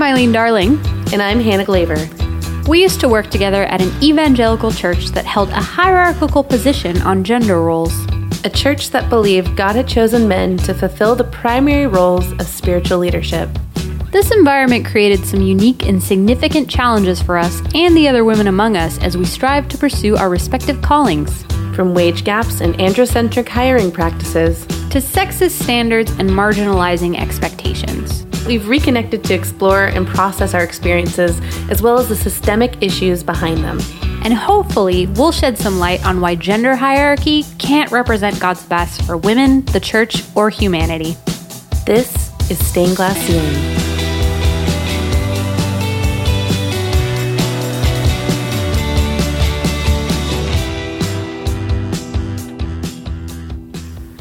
I'm Eileen Darling. And I'm Hannah Glaver. We used to work together at an evangelical church that held a hierarchical position on gender roles. A church that believed God had chosen men to fulfill the primary roles of spiritual leadership. This environment created some unique and significant challenges for us and the other women among us as we strive to pursue our respective callings. From wage gaps and androcentric hiring practices to sexist standards and marginalizing expectations. We've reconnected to explore and process our experiences as well as the systemic issues behind them. And hopefully, we'll shed some light on why gender hierarchy can't represent God's best for women, the church, or humanity. This is Stained Glass Ceiling.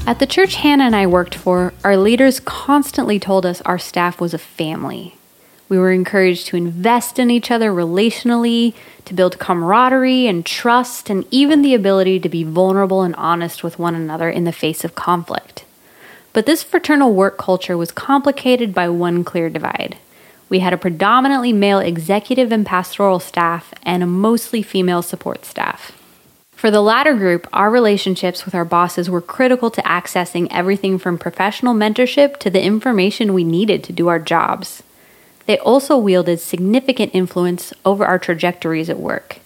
At the church Hannah and I worked for, our leaders constantly told us our staff was a family. We were encouraged to invest in each other relationally, to build camaraderie and trust, and even the ability to be vulnerable and honest with one another in the face of conflict. But this fraternal work culture was complicated by one clear divide. We had a predominantly male executive and pastoral staff and a mostly female support staff. For the latter group, our relationships with our bosses were critical to accessing everything from professional mentorship to the information we needed to do our jobs. They also wielded significant influence over our trajectories at work.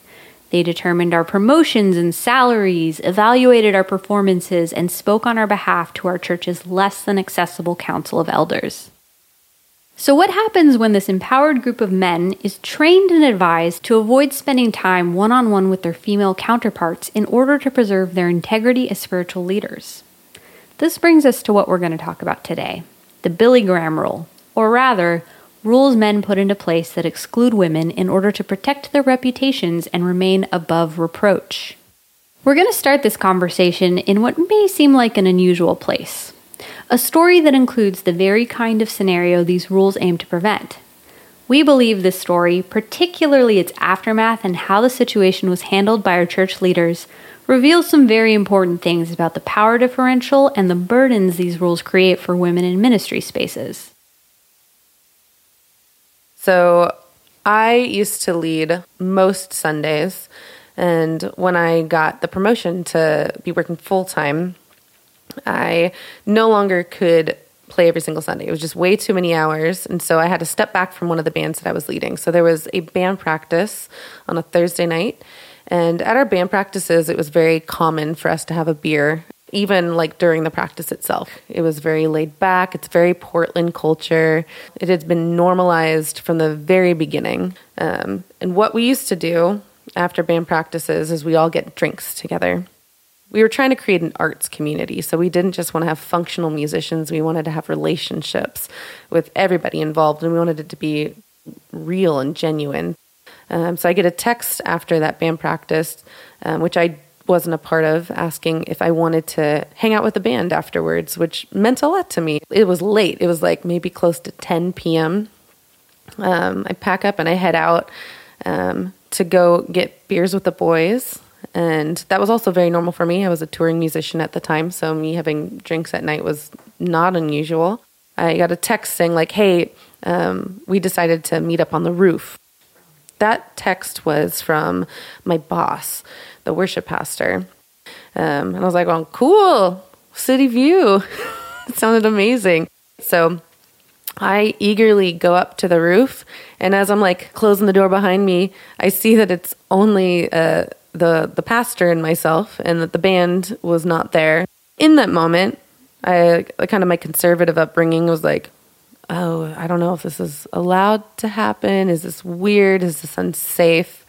They determined our promotions and salaries, evaluated our performances, and spoke on our behalf to our church's less than accessible council of elders. So, what happens when this empowered group of men is trained and advised to avoid spending time one on one with their female counterparts in order to preserve their integrity as spiritual leaders? This brings us to what we're going to talk about today the Billy Graham rule, or rather, rules men put into place that exclude women in order to protect their reputations and remain above reproach. We're going to start this conversation in what may seem like an unusual place a story that includes the very kind of scenario these rules aim to prevent. We believe this story, particularly its aftermath and how the situation was handled by our church leaders, reveals some very important things about the power differential and the burdens these rules create for women in ministry spaces. So, I used to lead most Sundays, and when I got the promotion to be working full time, I no longer could play every single Sunday. It was just way too many hours. And so I had to step back from one of the bands that I was leading. So there was a band practice on a Thursday night. And at our band practices, it was very common for us to have a beer, even like during the practice itself. It was very laid back. It's very Portland culture. It has been normalized from the very beginning. Um, and what we used to do after band practices is we all get drinks together we were trying to create an arts community. So we didn't just want to have functional musicians, we wanted to have relationships with everybody involved, and we wanted it to be real and genuine. Um, so I get a text after that band practice, um, which I wasn't a part of, asking if I wanted to hang out with the band afterwards, which meant a lot to me. It was late, it was like maybe close to 10 p.m. Um, I pack up and I head out um, to go get beers with the boys. And that was also very normal for me. I was a touring musician at the time, so me having drinks at night was not unusual. I got a text saying, like, hey, um, we decided to meet up on the roof. That text was from my boss, the worship pastor. Um, and I was like, well, cool, city view. it sounded amazing. So I eagerly go up to the roof. And as I'm like closing the door behind me, I see that it's only a, the the pastor and myself, and that the band was not there. In that moment, I kind of my conservative upbringing was like, oh, I don't know if this is allowed to happen. Is this weird? Is this unsafe?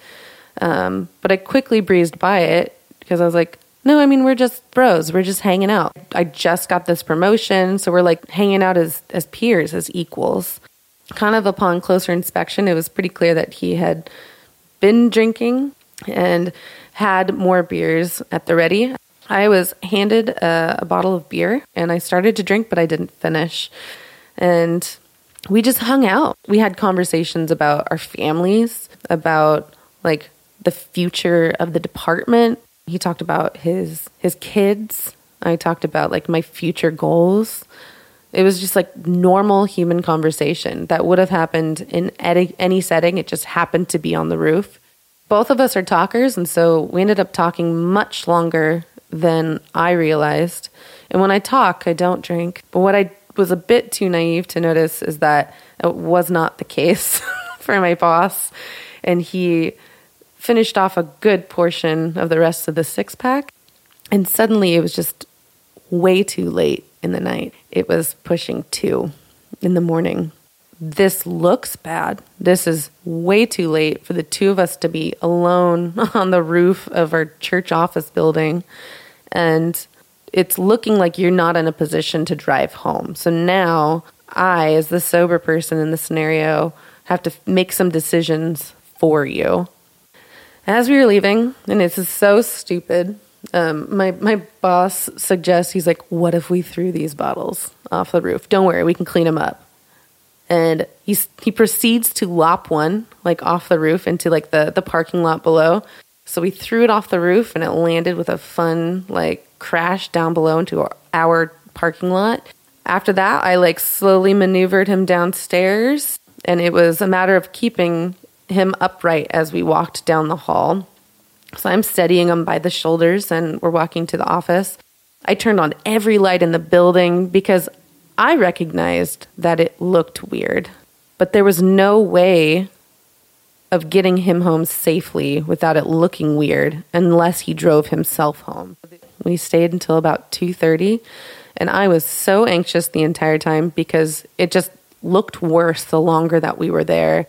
Um, but I quickly breezed by it because I was like, no, I mean we're just bros. We're just hanging out. I just got this promotion, so we're like hanging out as as peers, as equals. Kind of upon closer inspection, it was pretty clear that he had been drinking and had more beers at the ready. I was handed a, a, bottle of beer and I started to drink, but I didn't finish. And we just hung out. We had conversations about our families, about like the future of the department. He talked about his his kids. I talked about like my future goals. It was just like normal human conversation that would have happened in any, any setting. It just happened to be on the roof. Both of us are talkers, and so we ended up talking much longer than I realized. And when I talk, I don't drink. But what I was a bit too naive to notice is that it was not the case for my boss. And he finished off a good portion of the rest of the six pack. And suddenly it was just way too late in the night. It was pushing two in the morning. This looks bad. This is way too late for the two of us to be alone on the roof of our church office building. And it's looking like you're not in a position to drive home. So now I, as the sober person in the scenario, have to make some decisions for you. As we were leaving, and this is so stupid, um, my my boss suggests he's like, "What if we threw these bottles off the roof? Don't worry, we can clean them up." And he's he proceeds to lop one like off the roof into like the the parking lot below. So we threw it off the roof, and it landed with a fun like crash down below into our, our parking lot. After that, I like slowly maneuvered him downstairs, and it was a matter of keeping him upright as we walked down the hall. So I'm steadying him by the shoulders and we're walking to the office. I turned on every light in the building because I recognized that it looked weird. But there was no way of getting him home safely without it looking weird unless he drove himself home. We stayed until about 2:30 and I was so anxious the entire time because it just looked worse the longer that we were there.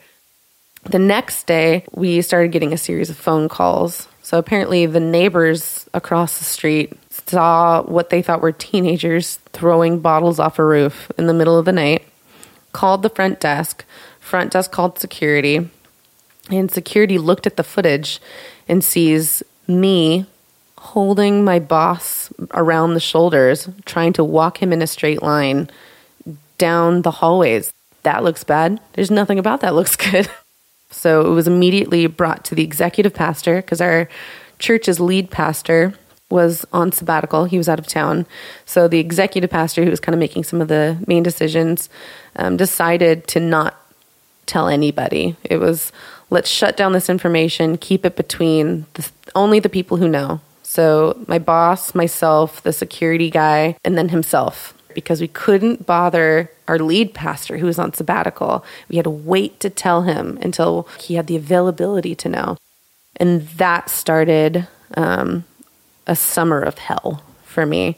The next day, we started getting a series of phone calls. So apparently, the neighbors across the street saw what they thought were teenagers throwing bottles off a roof in the middle of the night, called the front desk. Front desk called security, and security looked at the footage and sees me holding my boss around the shoulders, trying to walk him in a straight line down the hallways. That looks bad. There's nothing about that looks good. So it was immediately brought to the executive pastor because our church's lead pastor was on sabbatical. He was out of town. So the executive pastor, who was kind of making some of the main decisions, um, decided to not tell anybody. It was let's shut down this information, keep it between the, only the people who know. So my boss, myself, the security guy, and then himself because we couldn't bother our lead pastor who was on sabbatical. We had to wait to tell him until he had the availability to know. And that started um, a summer of hell for me.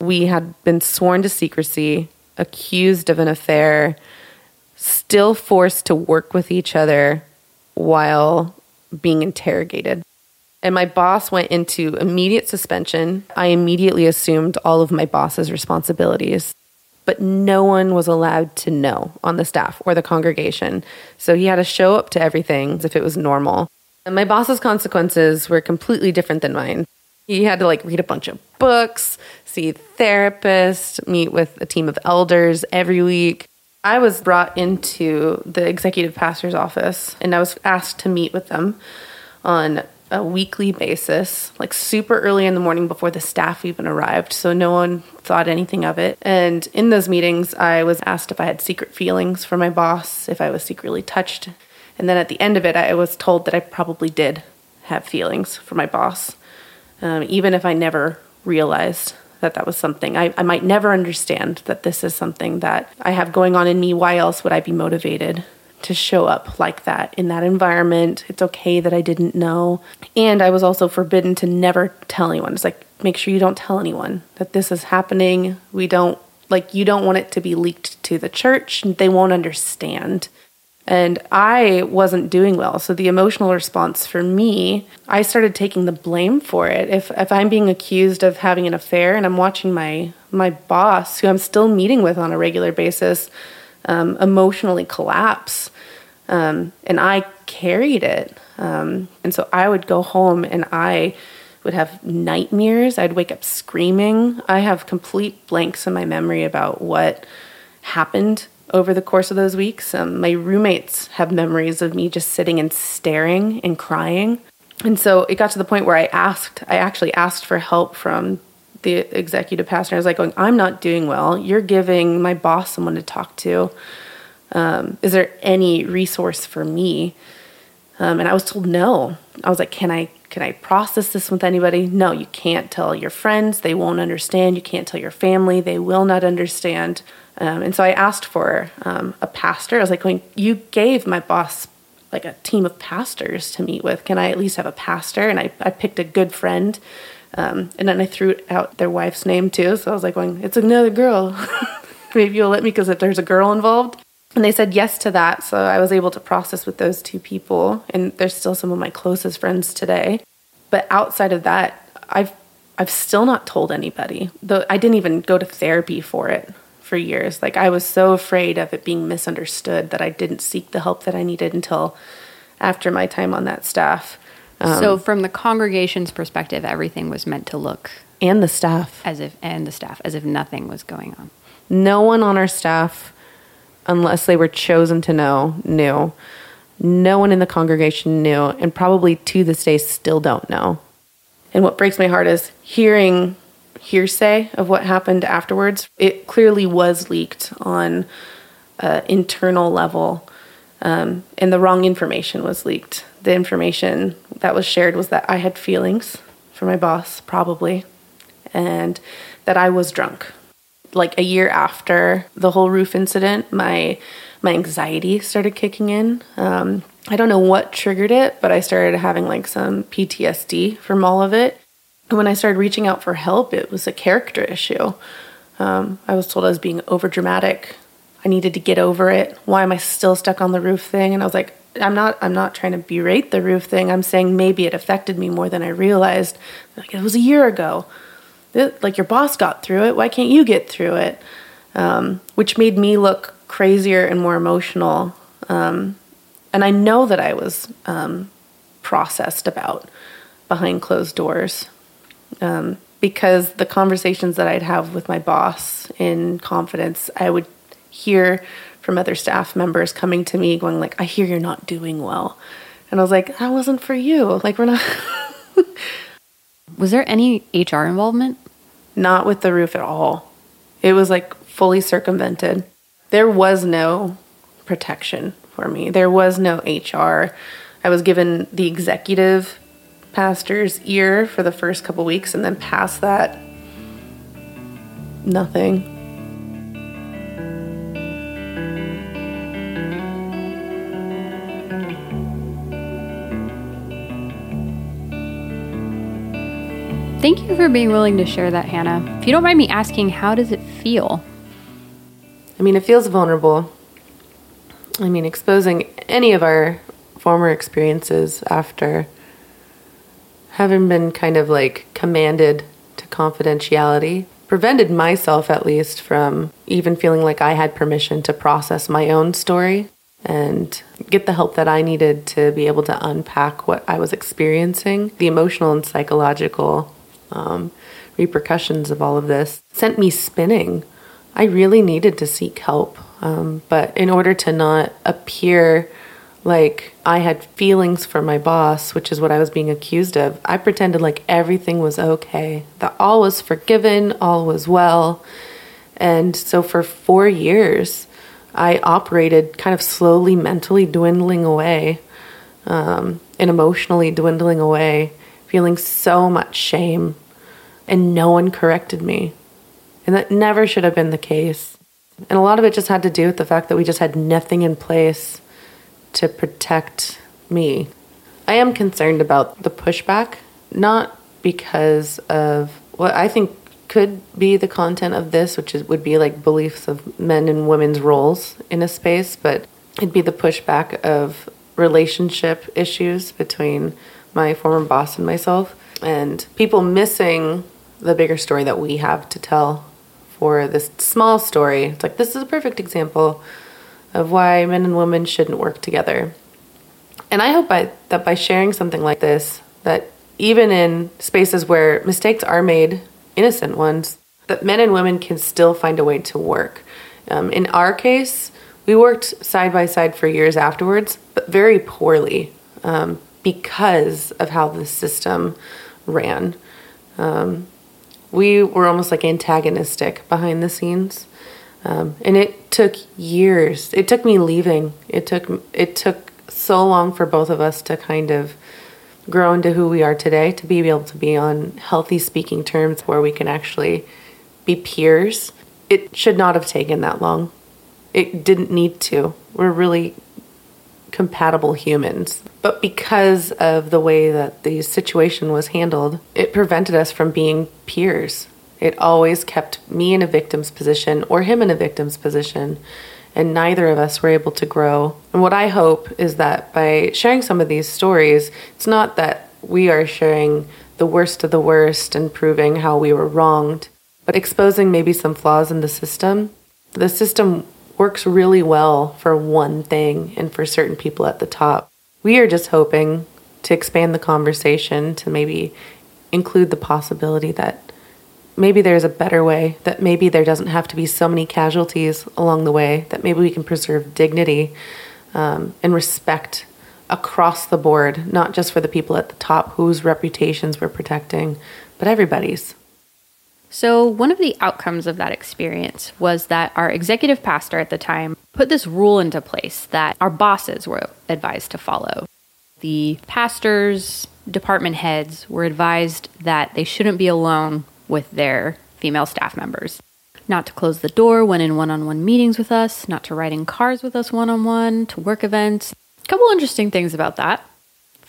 We had been sworn to secrecy, accused of an affair, still forced to work with each other while being interrogated. And my boss went into immediate suspension. I immediately assumed all of my boss's responsibilities, but no one was allowed to know on the staff or the congregation. So he had to show up to everything as if it was normal. And my boss's consequences were completely different than mine. He had to like read a bunch of books, see therapists, meet with a team of elders every week. I was brought into the executive pastor's office and I was asked to meet with them on a weekly basis, like super early in the morning before the staff even arrived. So no one thought anything of it. And in those meetings, I was asked if I had secret feelings for my boss, if I was secretly touched. And then at the end of it, I was told that I probably did have feelings for my boss, um, even if I never realized that that was something. I, I might never understand that this is something that I have going on in me. Why else would I be motivated to show up like that in that environment. It's okay that I didn't know. And I was also forbidden to never tell anyone. It's like, make sure you don't tell anyone that this is happening. We don't, like, you don't want it to be leaked to the church. They won't understand. And I wasn't doing well. So the emotional response for me, I started taking the blame for it. If if I'm being accused of having an affair and I'm watching my my boss, who I'm still meeting with on a regular basis, um, emotionally collapse, um, and I carried it. Um, and so I would go home and I would have nightmares. I'd wake up screaming. I have complete blanks in my memory about what happened over the course of those weeks. Um, my roommates have memories of me just sitting and staring and crying. And so it got to the point where I asked, I actually asked for help from the executive pastor. I was like, going, I'm not doing well. You're giving my boss someone to talk to. Um, is there any resource for me? Um, and I was told no. I was like, can I can I process this with anybody? No, you can't tell your friends. They won't understand. You can't tell your family. They will not understand. Um, and so I asked for um, a pastor. I was like, going, you gave my boss like a team of pastors to meet with. Can I at least have a pastor? And I, I picked a good friend. Um, and then I threw out their wife's name too. So I was like, going, it's another girl. Maybe you'll let me because if there's a girl involved. And they said yes to that. So I was able to process with those two people. And they're still some of my closest friends today. But outside of that, I've I've still not told anybody. Though I didn't even go to therapy for it for years. Like I was so afraid of it being misunderstood that I didn't seek the help that I needed until after my time on that staff. Um, so from the congregation's perspective, everything was meant to look and the staff as if and the staff as if nothing was going on. No one on our staff unless they were chosen to know, knew. No one in the congregation knew, and probably to this day still don't know. And what breaks my heart is hearing hearsay of what happened afterwards. It clearly was leaked on an internal level, um, and the wrong information was leaked. The information that was shared was that I had feelings for my boss, probably, and that I was drunk like a year after the whole roof incident, my my anxiety started kicking in. Um, I don't know what triggered it, but I started having like some PTSD from all of it. And when I started reaching out for help, it was a character issue. Um, I was told I was being over dramatic. I needed to get over it. Why am I still stuck on the roof thing? And I was like, I'm not. I'm not trying to berate the roof thing. I'm saying maybe it affected me more than I realized. Like it was a year ago like your boss got through it. Why can't you get through it? Um, which made me look crazier and more emotional. Um, and I know that I was um, processed about behind closed doors um, because the conversations that I'd have with my boss in confidence, I would hear from other staff members coming to me going like, "I hear you're not doing well," and I was like, "That wasn't for you. Like we're not." was there any HR involvement? not with the roof at all. It was like fully circumvented. There was no protection for me. There was no HR. I was given the executive pastor's ear for the first couple weeks, and then past that, nothing. Thank you for being willing to share that, Hannah. If you don't mind me asking, how does it feel? I mean, it feels vulnerable. I mean, exposing any of our former experiences after having been kind of like commanded to confidentiality prevented myself, at least, from even feeling like I had permission to process my own story and get the help that I needed to be able to unpack what I was experiencing, the emotional and psychological um, repercussions of all of this sent me spinning. I really needed to seek help. Um, but in order to not appear like I had feelings for my boss, which is what I was being accused of, I pretended like everything was okay, that all was forgiven, all was well. And so for four years, I operated kind of slowly, mentally dwindling away um, and emotionally dwindling away, feeling so much shame and no one corrected me. And that never should have been the case. And a lot of it just had to do with the fact that we just had nothing in place to protect me. I am concerned about the pushback, not because of what I think could be the content of this, which is, would be like beliefs of men and women's roles in a space, but it'd be the pushback of relationship issues between my former boss and myself, and people missing the bigger story that we have to tell for this small story. It's like this is a perfect example of why men and women shouldn't work together. And I hope by, that by sharing something like this, that even in spaces where mistakes are made, innocent ones, that men and women can still find a way to work. Um, in our case, we worked side by side for years afterwards, but very poorly. Um, because of how the system ran. Um, we were almost like antagonistic behind the scenes. Um, and it took years. It took me leaving. It took it took so long for both of us to kind of grow into who we are today, to be able to be on healthy speaking terms where we can actually be peers. It should not have taken that long. It didn't need to. We're really compatible humans. But because of the way that the situation was handled, it prevented us from being peers. It always kept me in a victim's position or him in a victim's position, and neither of us were able to grow. And what I hope is that by sharing some of these stories, it's not that we are sharing the worst of the worst and proving how we were wronged, but exposing maybe some flaws in the system. The system works really well for one thing and for certain people at the top. We are just hoping to expand the conversation to maybe include the possibility that maybe there's a better way, that maybe there doesn't have to be so many casualties along the way, that maybe we can preserve dignity um, and respect across the board, not just for the people at the top whose reputations we're protecting, but everybody's. So, one of the outcomes of that experience was that our executive pastor at the time put this rule into place that our bosses were advised to follow. The pastors, department heads were advised that they shouldn't be alone with their female staff members. Not to close the door when in one on one meetings with us, not to ride in cars with us one on one, to work events. A couple interesting things about that.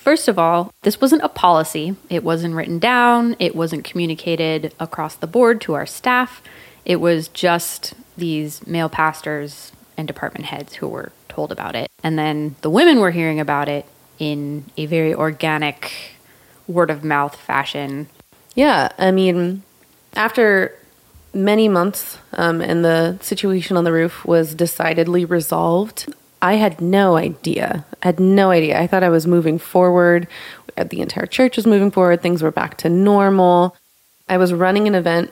First of all, this wasn't a policy. It wasn't written down. It wasn't communicated across the board to our staff. It was just these male pastors and department heads who were told about it. And then the women were hearing about it in a very organic, word of mouth fashion. Yeah, I mean, after many months um, and the situation on the roof was decidedly resolved, I had no idea. I had no idea. I thought I was moving forward. The entire church was moving forward. Things were back to normal. I was running an event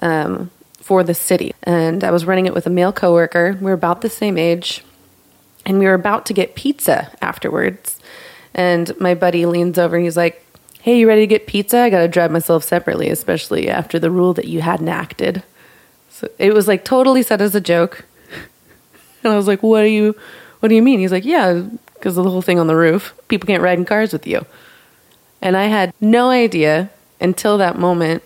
um, for the city, and I was running it with a male coworker. We were about the same age, and we were about to get pizza afterwards. And my buddy leans over and he's like, Hey, you ready to get pizza? I got to drive myself separately, especially after the rule that you hadn't acted. So it was like totally said as a joke. And I was like, "What do you, what do you mean?" He's like, "Yeah, because of the whole thing on the roof. People can't ride in cars with you." And I had no idea until that moment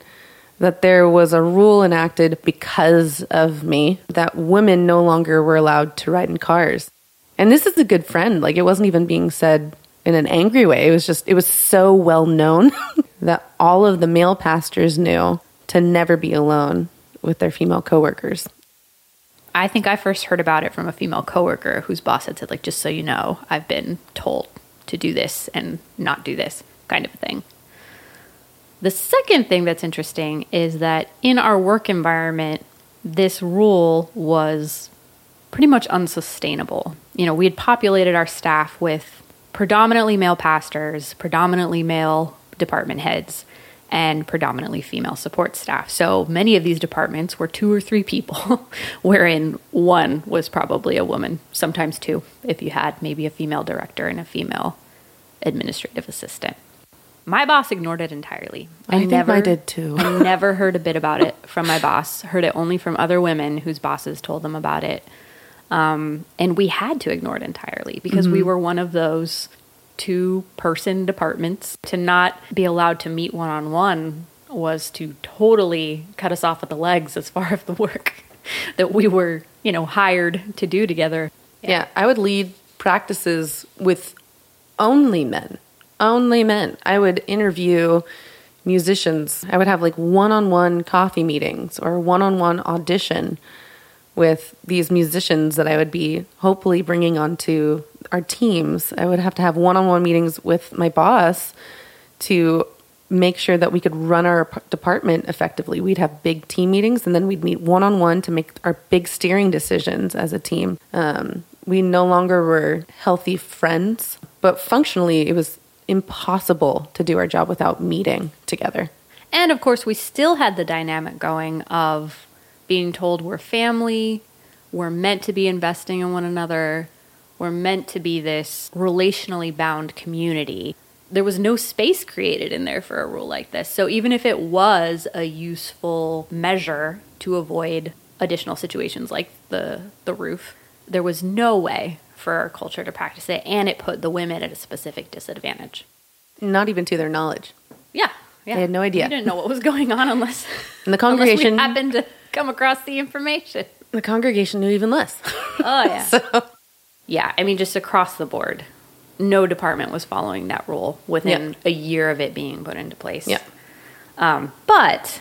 that there was a rule enacted because of me that women no longer were allowed to ride in cars. And this is a good friend. Like it wasn't even being said in an angry way. It was just it was so well known that all of the male pastors knew to never be alone with their female coworkers. I think I first heard about it from a female coworker whose boss had said, like, just so you know, I've been told to do this and not do this kind of thing. The second thing that's interesting is that in our work environment, this rule was pretty much unsustainable. You know, we had populated our staff with predominantly male pastors, predominantly male department heads, and predominantly female support staff. So many of these departments were two or three people, wherein one was probably a woman, sometimes two, if you had maybe a female director and a female administrative assistant. My boss ignored it entirely. I, I think never, I did too. I never heard a bit about it from my boss. Heard it only from other women whose bosses told them about it. Um, and we had to ignore it entirely because mm-hmm. we were one of those two person departments. To not be allowed to meet one on one was to totally cut us off at the legs as far as the work that we were, you know, hired to do together. Yeah. yeah, I would lead practices with only men, only men. I would interview musicians. I would have like one on one coffee meetings or one on one audition with these musicians that I would be hopefully bringing onto our teams. I would have to have one on one meetings with my boss to make sure that we could run our department effectively. We'd have big team meetings and then we'd meet one on one to make our big steering decisions as a team. Um, we no longer were healthy friends, but functionally, it was impossible to do our job without meeting together. And of course, we still had the dynamic going of being told we're family, we're meant to be investing in one another, we're meant to be this relationally bound community. there was no space created in there for a rule like this. So even if it was a useful measure to avoid additional situations like the the roof, there was no way for our culture to practice it and it put the women at a specific disadvantage. Not even to their knowledge. Yeah. Yeah. They had no idea. We didn't know what was going on unless And the congregation happened to come across the information. the congregation knew even less. Oh yeah. so Yeah, I mean, just across the board, no department was following that rule within Yeah. a year of it being put into place. Yeah. Um, but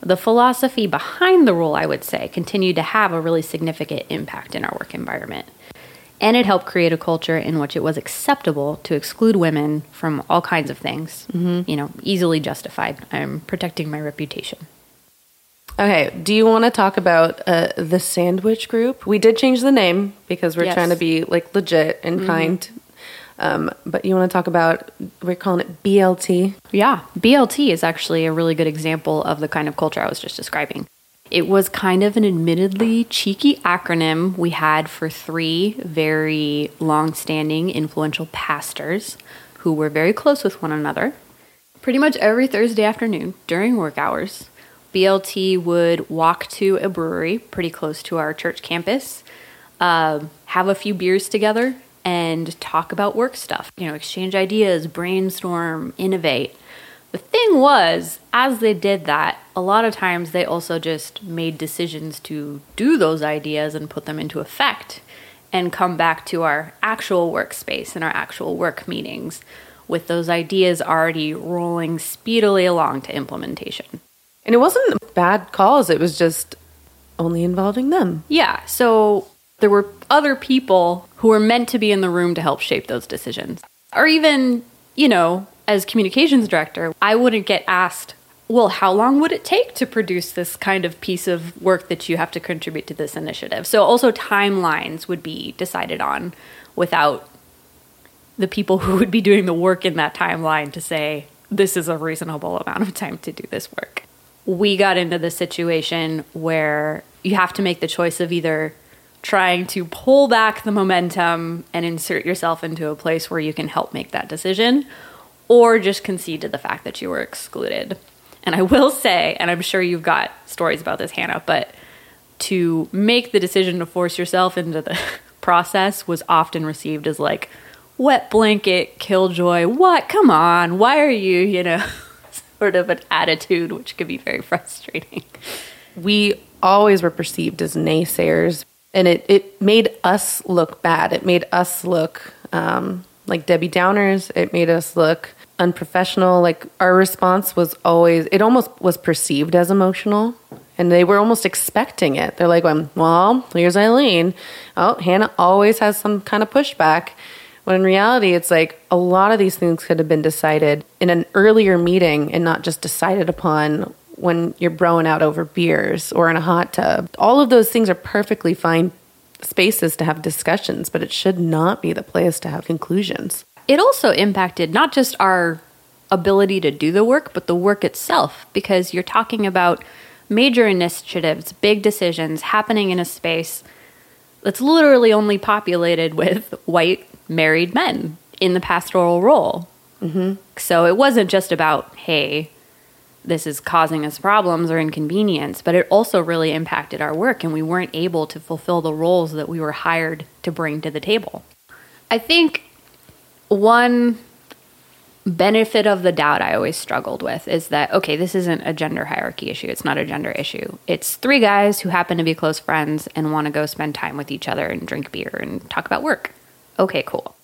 the philosophy behind the rule, I would say, continued to have a really significant impact in our work environment. And it helped create a culture in which it was acceptable to exclude women from all kinds of things. You know, easily justified. I'm protecting my reputation. Okay, do you want to talk about uh, the sandwich group? We did change the name because we're Yes. trying to be like legit and kind. Um, but you want to talk about we're calling it BLT. Yeah, BLT is actually a really good example of the kind of culture I was just describing. It was kind of an admittedly cheeky acronym we had for three very long standing, influential pastors who were very close with one another. Pretty much every Thursday afternoon during work hours, BLT would walk to a brewery pretty close to our church campus, um, have a few beers together, and talk about work stuff. You know, exchange ideas, brainstorm, innovate. The thing was, as they did that, a lot of times they also just made decisions to do those ideas and put them into effect and come back to our actual workspace and our actual work meetings with those ideas already rolling speedily along to implementation. And it wasn't bad calls, it was just only involving them. Yeah, so there were other people who were meant to be in the room to help shape those decisions. Or even, you know, as communications director, I wouldn't get asked, well, how long would it take to produce this kind of piece of work that you have to contribute to this initiative? So also timelines would be decided on without the people who would be doing the work in that timeline to say, this is a reasonable amount of time to do this work. We got into the situation where you have to make the choice of either trying to pull back the momentum and insert yourself into a place where you can help make that decision, or just concede to the fact that you were excluded. And I will say, and I'm sure you've got stories about this, Hannah, but to make the decision to force yourself into the process was often received as like wet blanket, killjoy. What? Come on. Why are you, you know, sort of an attitude, which could be very frustrating. We always were perceived as naysayers, and it, it made us look bad. It made us look um, like Debbie Downers. It made us look unprofessional. Like our response was always, it almost was perceived as emotional. And they were almost expecting it. They're like, well, here's Eileen. Oh, Hannah always has some kind of pushback. When in reality, it's like a lot of these things could have been decided in an earlier meeting and not just decided upon when you're broing out over beers or in a hot tub. All of those things are perfectly fine spaces to have discussions, but it should not be the place to have conclusions. It also impacted not just our ability to do the work, but the work itself, because you're talking about major initiatives, big decisions happening in a space that's literally only populated with white married men in the pastoral role. Mm-hmm. So it wasn't just about, hey, this is causing us problems or inconvenience, but it also really impacted our work, and we weren't able to fulfill the roles that we were hired to bring to the table. I think one benefit of the doubt I always struggled with is that, okay, this isn't a gender hierarchy issue. It's not a gender issue. It's three guys who happen to be close friends and want to go spend time with each other and drink beer and talk about work. Okay, cool.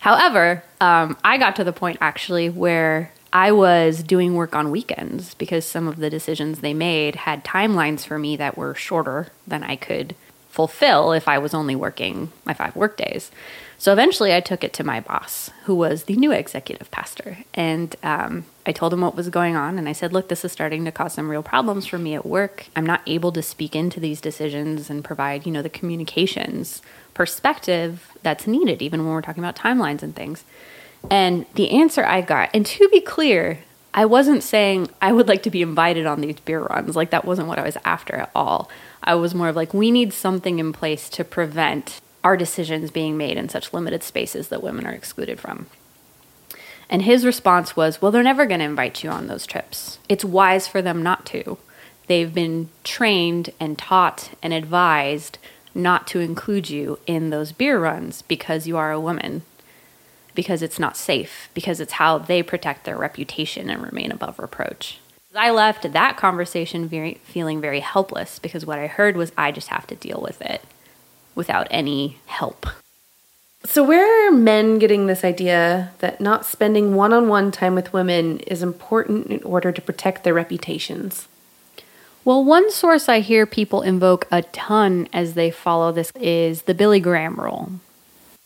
However, um, I got to the point actually where I was doing work on weekends because some of the decisions they made had timelines for me that were shorter than I could fulfill if I was only working my five work days. So eventually I took it to my boss, who was the new executive pastor. And um, I told him what was going on. And I said, Look, this is starting to cause some real problems for me at work. I'm not able to speak into these decisions and provide, you know, the communications perspective that's needed, even when we're talking about timelines and things. And the answer I got, and to be clear, I wasn't saying I would like to be invited on these beer runs. Like, that wasn't what I was after at all. I was more of like, we need something in place to prevent our decisions being made in such limited spaces that women are excluded from. And his response was, Well, they're never going to invite you on those trips. It's wise for them not to. They've been trained and taught and advised not to include you in those beer runs because you are a woman, because it's not safe, because it's how they protect their reputation and remain above reproach. I left that conversation very, feeling very helpless because what I heard was I just have to deal with it without any help. So, where are men getting this idea that not spending one on one time with women is important in order to protect their reputations? Well, one source I hear people invoke a ton as they follow this is the Billy Graham rule.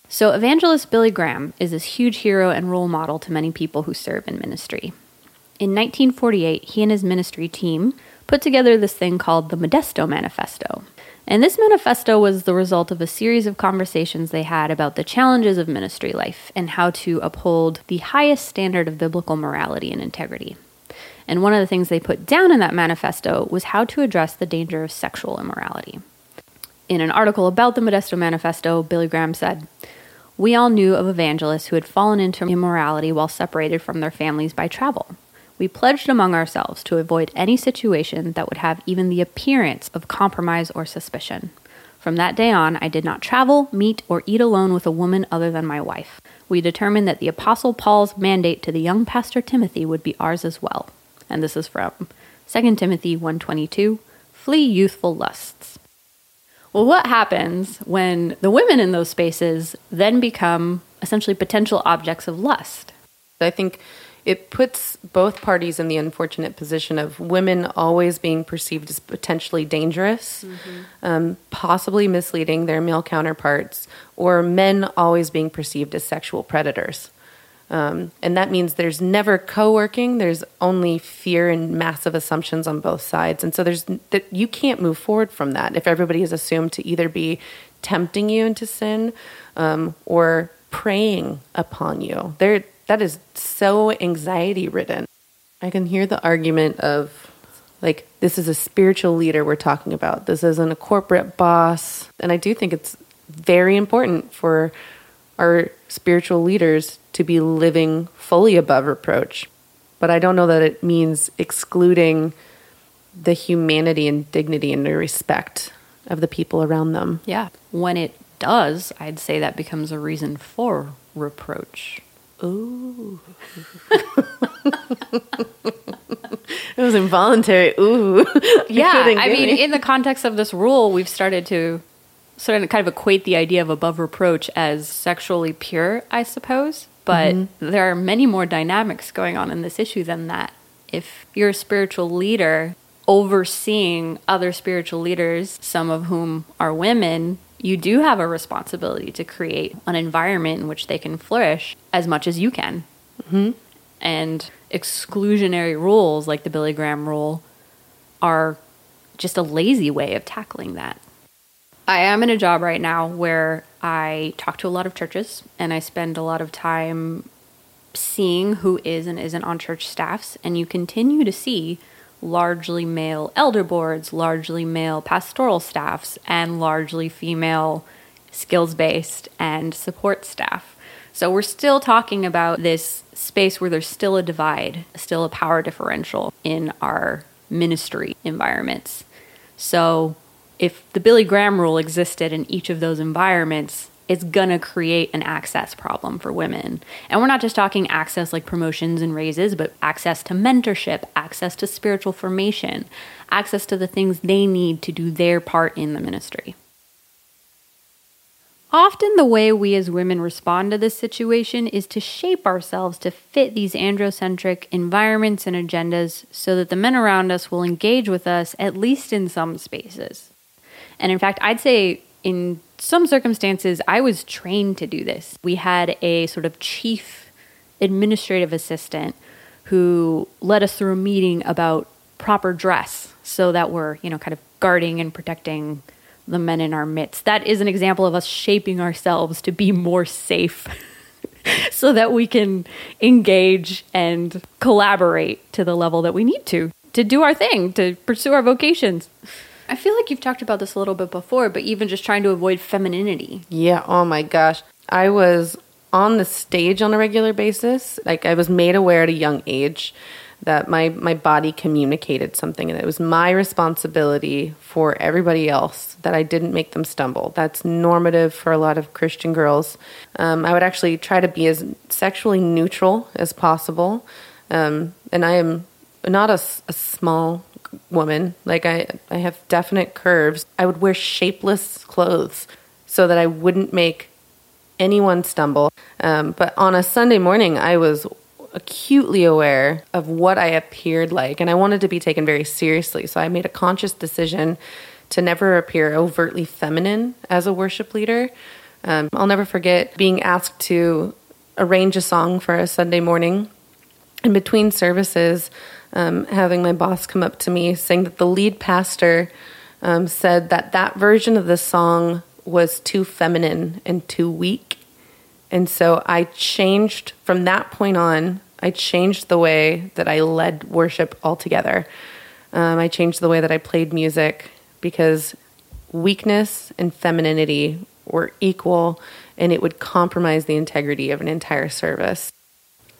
So, evangelist Billy Graham is this huge hero and role model to many people who serve in ministry. In 1948, he and his ministry team put together this thing called the Modesto Manifesto. And this manifesto was the result of a series of conversations they had about the challenges of ministry life and how to uphold the highest standard of biblical morality and integrity. And one of the things they put down in that manifesto was how to address the danger of sexual immorality. In an article about the Modesto Manifesto, Billy Graham said, We all knew of evangelists who had fallen into immorality while separated from their families by travel. We pledged among ourselves to avoid any situation that would have even the appearance of compromise or suspicion. From that day on, I did not travel, meet, or eat alone with a woman other than my wife. We determined that the Apostle Paul's mandate to the young pastor Timothy would be ours as well. And this is from 2 Timothy 1:22, flee youthful lusts. Well, what happens when the women in those spaces then become essentially potential objects of lust? I think it puts both parties in the unfortunate position of women always being perceived as potentially dangerous, mm-hmm. um, possibly misleading their male counterparts, or men always being perceived as sexual predators. Um, and that means there's never co-working. There's only fear and massive assumptions on both sides, and so there's that you can't move forward from that if everybody is assumed to either be tempting you into sin um, or preying upon you. There, that is so anxiety ridden. I can hear the argument of like this is a spiritual leader we're talking about. This isn't a corporate boss. And I do think it's very important for our spiritual leaders to be living fully above reproach. But I don't know that it means excluding the humanity and dignity and the respect of the people around them. Yeah. When it does, I'd say that becomes a reason for reproach. Ooh. it was involuntary. Ooh. yeah. I mean, in the context of this rule, we've started to sort of kind of equate the idea of above reproach as sexually pure, I suppose. But mm-hmm. there are many more dynamics going on in this issue than that. If you're a spiritual leader overseeing other spiritual leaders, some of whom are women, you do have a responsibility to create an environment in which they can flourish as much as you can. Mm-hmm. And exclusionary rules like the Billy Graham rule are just a lazy way of tackling that. I am in a job right now where I talk to a lot of churches and I spend a lot of time seeing who is and isn't on church staffs, and you continue to see largely male elder boards, largely male pastoral staffs, and largely female skills based and support staff. So we're still talking about this space where there's still a divide, still a power differential in our ministry environments. So if the Billy Graham rule existed in each of those environments, it's to create an access problem for women. And we're not just talking access like promotions and raises, but access to mentorship, access to spiritual formation, access to the things they need to do their part in the ministry. Often, the way we as women respond to this situation is to shape ourselves to fit these androcentric environments and agendas so that the men around us will engage with us, at least in some spaces. And in fact, I'd say in some circumstances, I was trained to do this. We had a sort of chief administrative assistant who led us through a meeting about proper dress so that we're, you know, kind of guarding and protecting the men in our midst. That is an example of us shaping ourselves to be more safe so that we can engage and collaborate to the level that we need to to do our thing, to pursue our vocations. I feel like you've talked about this a little bit before, but even just trying to avoid femininity. Yeah, oh my gosh. I was on the stage on a regular basis. Like I was made aware at a young age that my my body communicated something and it was my responsibility for everybody else that I didn't make them stumble. That's normative for a lot of Christian girls. Um, I would actually try to be as sexually neutral as possible, um, and I am not a, a small woman. Like I, I have definite curves. I would wear shapeless clothes so that I wouldn't make anyone stumble. Um, but on a Sunday morning, I was acutely aware of what I appeared like, and I wanted to be taken very seriously. So I made a conscious decision to never appear overtly feminine as a worship leader. Um, I'll never forget being asked to arrange a song for a Sunday morning. In between services, um, having my boss come up to me saying that the lead pastor um, said that that version of the song was too feminine and too weak. And so I changed from that point on, I changed the way that I led worship altogether. Um, I changed the way that I played music because weakness and femininity were equal and it would compromise the integrity of an entire service.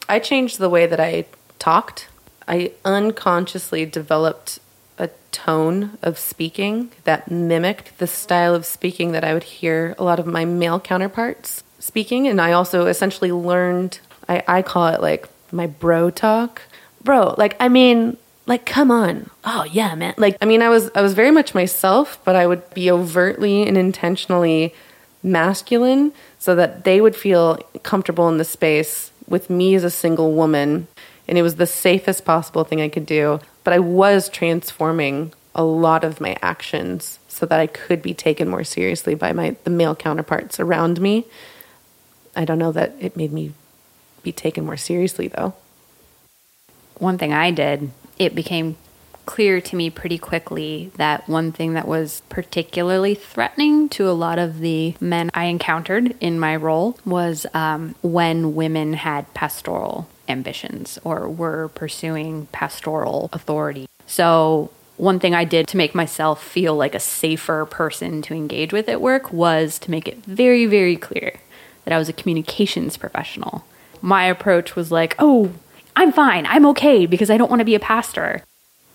I changed the way that I talked. I unconsciously developed a tone of speaking that mimicked the style of speaking that I would hear a lot of my male counterparts speaking. And I also essentially learned, I, I call it like my bro talk. Bro, like, I mean, like come on oh yeah man like i mean i was i was very much myself but i would be overtly and intentionally masculine so that they would feel comfortable in the space with me as a single woman and it was the safest possible thing i could do but I was transforming a lot of my actions so that I could be taken more seriously by my the male counterparts around me. I don't know that it made me be taken more seriously though. One thing I did, it became clear to me pretty quickly that one thing that was particularly threatening to a lot of the men I encountered in my role was um, when women had pastoral ambitions or were pursuing pastoral authority. So, one thing I did to make myself feel like a safer person to engage with at work was to make it very, very clear that I was a communications professional. My approach was like, oh, I'm fine, I'm okay because I don't want to be a pastor.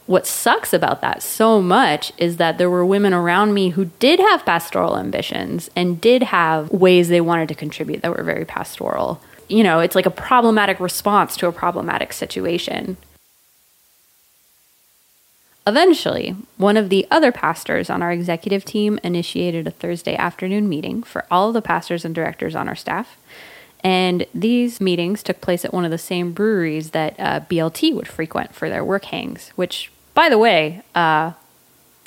What sucks about that so much is that there were women around me who did have pastoral ambitions and did have ways they wanted to contribute that were very pastoral you know, it's like a problematic response to a problematic situation. Eventually, one of the other pastors on our executive team initiated a Thursday afternoon meeting for all the pastors and directors on our staff. And these meetings took place at one of the same breweries that uh, BLT would frequent for their work hangs, which, by the way, uh,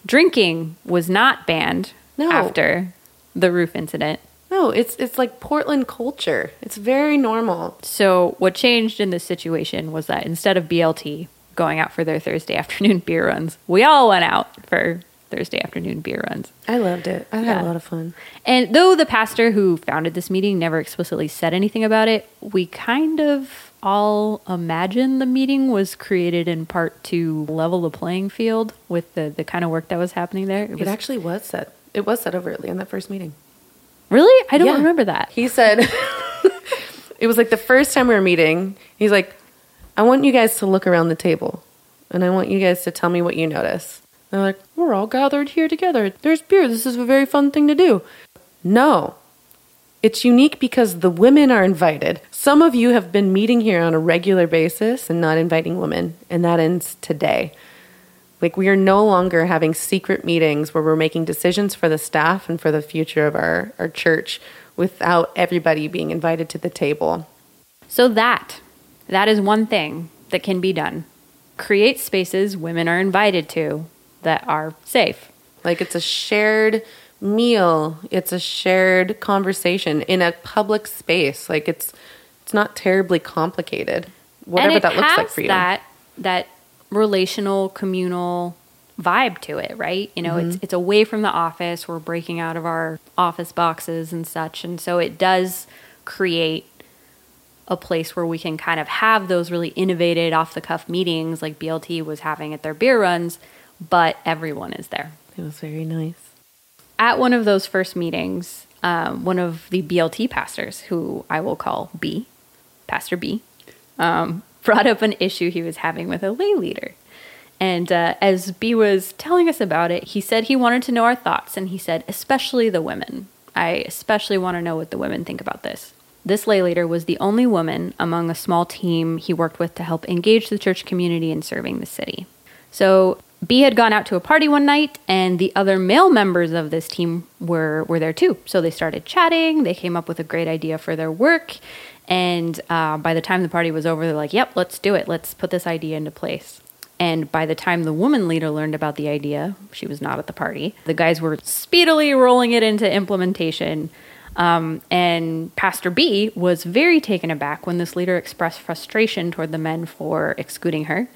drinking was not banned no. after the roof incident. No, it's it's like Portland culture. It's very normal. So what changed in this situation was that instead of BLT going out for their Thursday afternoon beer runs, we all went out for Thursday afternoon beer runs. I loved it. I had a lot of fun. And though the pastor who founded this meeting never explicitly said anything about it, we kind of all imagine the meeting was created in part to level the playing field with the, the kind of work that was happening there. It, was, it actually was said. It was said overtly in that first meeting. Really? I don't yeah. remember that. He said it was like the first time we were meeting. He's like, I want you guys to look around the table and I want you guys to tell me what you notice. they're like, We're all gathered here together. There's beer. This is a very fun thing to do. No. It's unique because the women are invited. Some of you have been meeting here on a regular basis and not inviting women, and that ends today. Like, we are no longer having secret meetings where we're making decisions for the staff and for the future of our, our church without everybody being invited to the table. So, that, that is one thing that can be done. Create spaces women are invited to that are safe. Like, it's a shared meal, it's a shared conversation in a public space. Like, it's, it's not terribly complicated, whatever that looks like for you. That, that relational, communal vibe to it, right? You know, mm-hmm. it's it's away from the office. We're breaking out of our office boxes and such, and so it does create a place where we can kind of have those really innovated off the cuff meetings like BLT was having at their beer runs, but everyone is there. It was very nice. At one of those first meetings, um, one of the BLT pastors, who I will call B, Pastor B, um, brought up an issue he was having with a lay leader. And uh, as B was telling us about it, he said he wanted to know our thoughts, and he said, especially the women. I especially want to know what the women think about this. This lay leader was the only woman among a small team he worked with to help engage the church community in serving the city. So B had gone out to a party one night, and the other male members of this team were were there too. So they started chatting. They came up with a great idea for their work, and uh, by the time the party was over, they're like, "Yep, let's do it. Let's put this idea into place." And by the time the woman leader learned about the idea, she was not at the party. The guys were speedily rolling it into implementation. Um, and Pastor B was very taken aback when this leader expressed frustration toward the men for excluding her,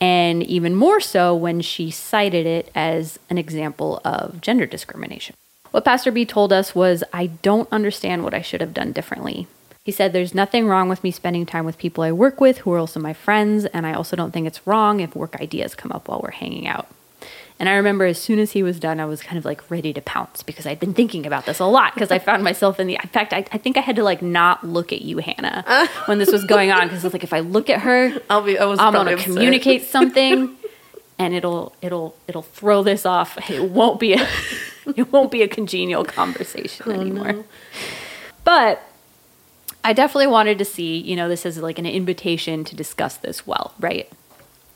and even more so when she cited it as an example of gender discrimination. What Pastor B told us was, I don't understand what I should have done differently. He said, There's nothing wrong with me spending time with people I work with who are also my friends, and I also don't think it's wrong if work ideas come up while we're hanging out. And I remember as soon as he was done, I was kind of like ready to pounce because I'd been thinking about this a lot because I found myself in the. In fact, I, I, think I had to like not look at you, Hannah, when this was going on because it's like if I look at her, I'll be. I was I'm going to communicate something, and it'll it'll it'll throw this off. It won't be a it won't be a congenial conversation oh, anymore. No. But I definitely wanted to see, you know, this is like an invitation to discuss this well, right?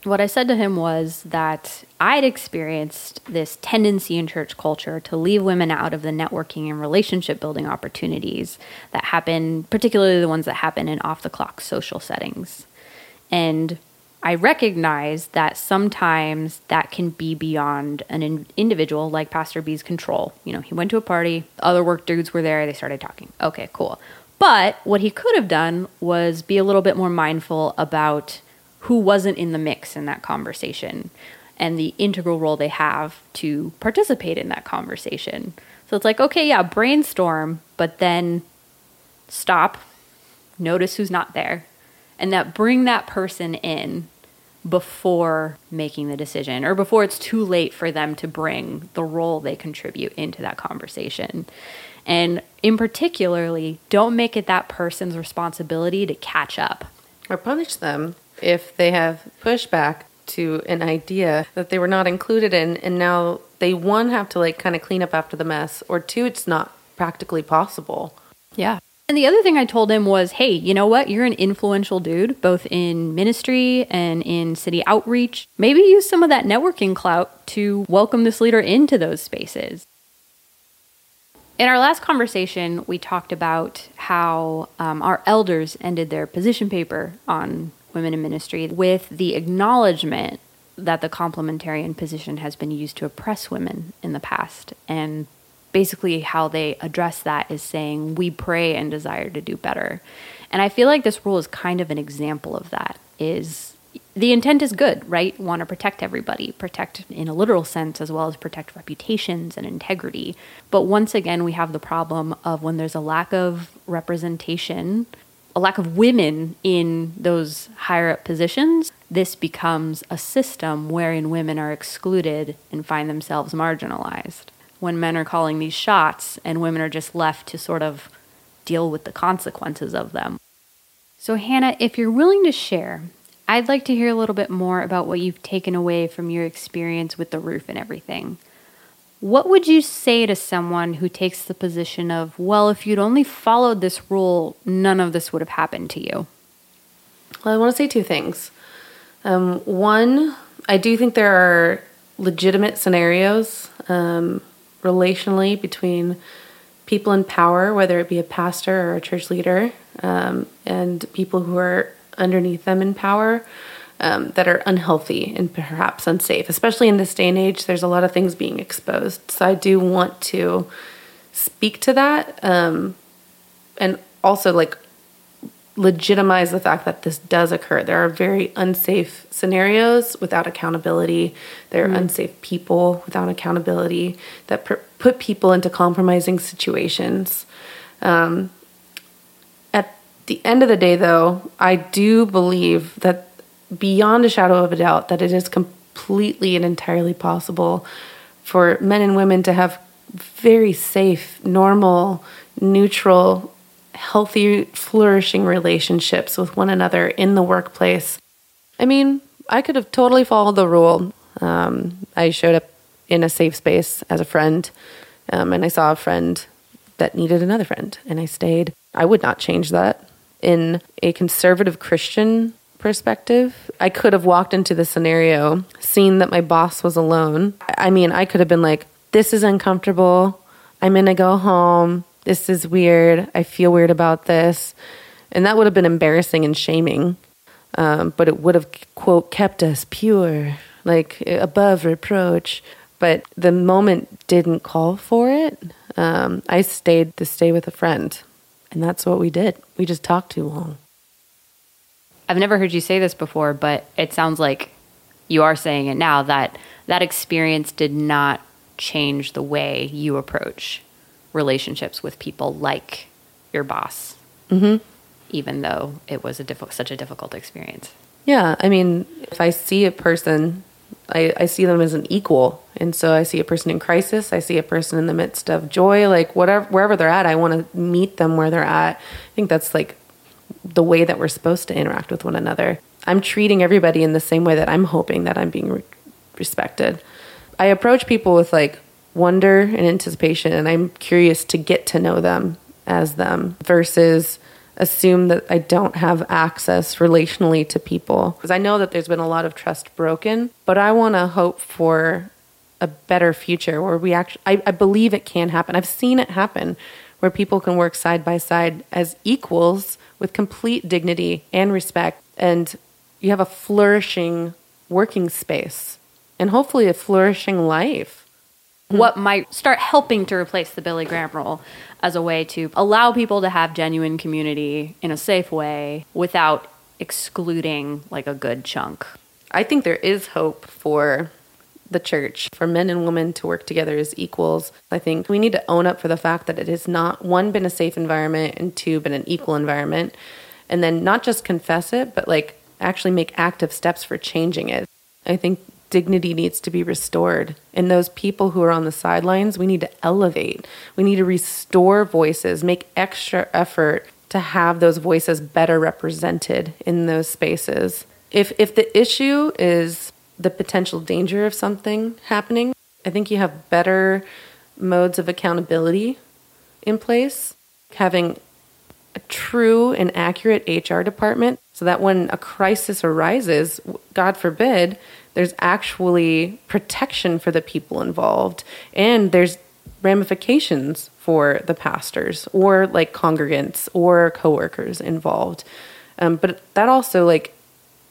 What I said to him was that I'd experienced this tendency in church culture to leave women out of the networking and relationship building opportunities that happen, particularly the ones that happen in off the clock social settings. And I recognize that sometimes that can be beyond an in- individual like Pastor B's control. You know, he went to a party, other work dudes were there, they started talking. Okay, cool. But what he could have done was be a little bit more mindful about who wasn't in the mix in that conversation and the integral role they have to participate in that conversation. So it's like, okay, yeah, brainstorm, but then stop, notice who's not there, and that bring that person in before making the decision or before it's too late for them to bring the role they contribute into that conversation. And in particularly, don't make it that person's responsibility to catch up or punish them if they have pushback to an idea that they were not included in and now they one have to like kind of clean up after the mess or two it's not practically possible. Yeah. And the other thing I told him was, hey, you know what? You're an influential dude, both in ministry and in city outreach. Maybe use some of that networking clout to welcome this leader into those spaces. In our last conversation, we talked about how um, our elders ended their position paper on women in ministry with the acknowledgement that the complementarian position has been used to oppress women in the past. And basically, how they address that is saying, We pray and desire to do better. And I feel like this rule is kind of an example of that. Is the intent is good, right? Want to protect everybody, protect in a literal sense as well as protect reputations and integrity. But once again, we have the problem of when there's a lack of representation, a lack of women in those higher up positions, this becomes a system wherein women are excluded and find themselves marginalized. When men are calling these shots and women are just left to sort of deal with the consequences of them. So, Hannah, if you're willing to share, I'd like to hear a little bit more about what you've taken away from your experience with the roof and everything. What would you say to someone who takes the position of, well, if you'd only followed this rule, none of this would have happened to you? Well, I want to say two things. Um, one, I do think there are legitimate scenarios um, relationally between people in power, whether it be a pastor or a church leader, um, and people who are underneath them in power um, that are unhealthy and perhaps unsafe. Especially in this day and age, there's a lot of things being exposed. So I do want to speak to that um, and also like legitimize the fact that this does occur. There are very unsafe scenarios without accountability. There are mm. unsafe people without accountability that per- put people into compromising situations. Um, the end of the day, though, I do believe that beyond a shadow of a doubt that it is completely and entirely possible for men and women to have very safe, normal, neutral, healthy, flourishing relationships with one another in the workplace. I mean, I could have totally followed the rule. Um, I showed up in a safe space as a friend, um, and I saw a friend that needed another friend, and I stayed. I would not change that. In a conservative Christian perspective, I could have walked into the scenario, seen that my boss was alone. I mean, I could have been like, this is uncomfortable. I'm going to go home. This is weird. I feel weird about this. And that would have been embarrassing and shaming. Um, but it would have, quote, kept us pure, like above reproach. But the moment didn't call for it. Um, I stayed to stay with a friend. And that's what we did. We just talked too long. I've never heard you say this before, but it sounds like you are saying it now that that experience did not change the way you approach relationships with people like your boss, mm-hmm. even though it was a diff- such a difficult experience. Yeah, I mean, if I see a person, I, I see them as an equal, and so I see a person in crisis. I see a person in the midst of joy, like whatever, wherever they're at. I want to meet them where they're at. I think that's like the way that we're supposed to interact with one another. I'm treating everybody in the same way that I'm hoping that I'm being re- respected. I approach people with like wonder and anticipation, and I'm curious to get to know them as them versus assume that I don't have access relationally to people. Because I know that there's been a lot of trust broken, but I want to hope for a better future where we actually, I, I believe it can happen. I've seen it happen where people can work side by side as equals with complete dignity and respect, and you have a flourishing working space and hopefully a flourishing life. Hmm. What might start helping to replace the Billy Graham rule as a way to allow people to have genuine community in a safe way without excluding like a good chunk? I think there is hope for the church, for men and women to work together as equals. I think we need to own up for the fact that it has not, one, been a safe environment, and two, been an equal environment. And then not just confess it, but like actually make active steps for changing it. I think dignity needs to be restored. And those people who are on the sidelines, we need to elevate. We need to restore voices, make extra effort to have those voices better represented in those spaces. If if the issue is the potential danger of something happening, I think you have better modes of accountability in place. Having a true and accurate HR department so that when a crisis arises, God forbid, there's actually protection for the people involved and there's ramifications for the pastors or like congregants or coworkers involved. Um, but that also like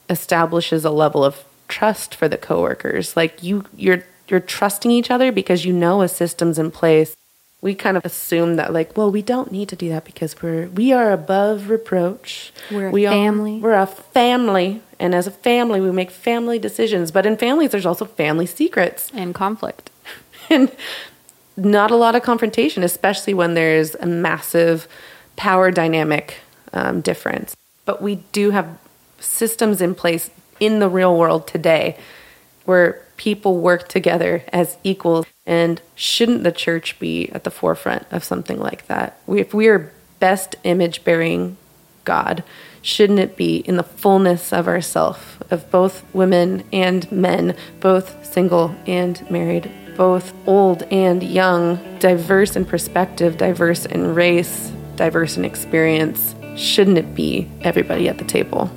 establishes a level of trust for the coworkers. Like you you're you're trusting each other because you know a system's in place. We kind of assume that like, well, we don't need to do that because we're we are above reproach. We're a we family. Are, we're a family and as a family, we make family decisions. But in families, there's also family secrets and conflict. and not a lot of confrontation, especially when there's a massive power dynamic um, difference. But we do have systems in place in the real world today where people work together as equals. And shouldn't the church be at the forefront of something like that? If we are best image bearing God, shouldn't it be in the fullness of ourself of both women and men, both single and married, both old and young, diverse in perspective, diverse in race, diverse in experience? Shouldn't it be everybody at the table?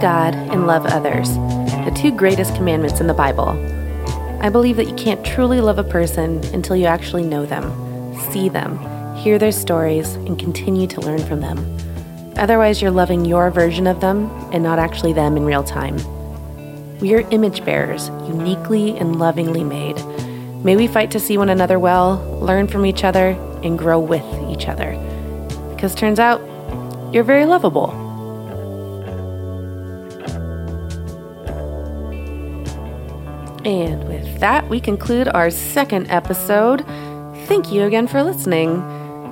God and love others, the two greatest commandments in the Bible. I believe that you can't truly love a person until you actually know them, see them, hear their stories, and continue to learn from them. Otherwise, you're loving your version of them and not actually them in real time. We are image bearers, uniquely and lovingly made. May we fight to see one another well, learn from each other, and grow with each other. Because turns out, you're very lovable. And with that, we conclude our second episode. Thank you again for listening.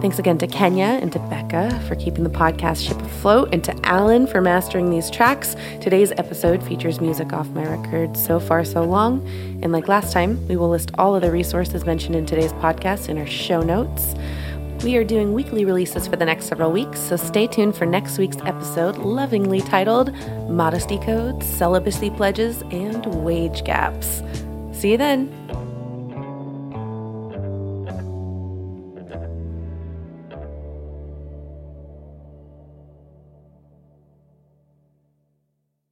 Thanks again to Kenya and to Becca for keeping the podcast ship afloat, and to Alan for mastering these tracks. Today's episode features music off my record, So Far So Long. And like last time, we will list all of the resources mentioned in today's podcast in our show notes. We are doing weekly releases for the next several weeks, so stay tuned for next week's episode, lovingly titled Modesty Codes, Celibacy Pledges, and Wage Gaps. See you then.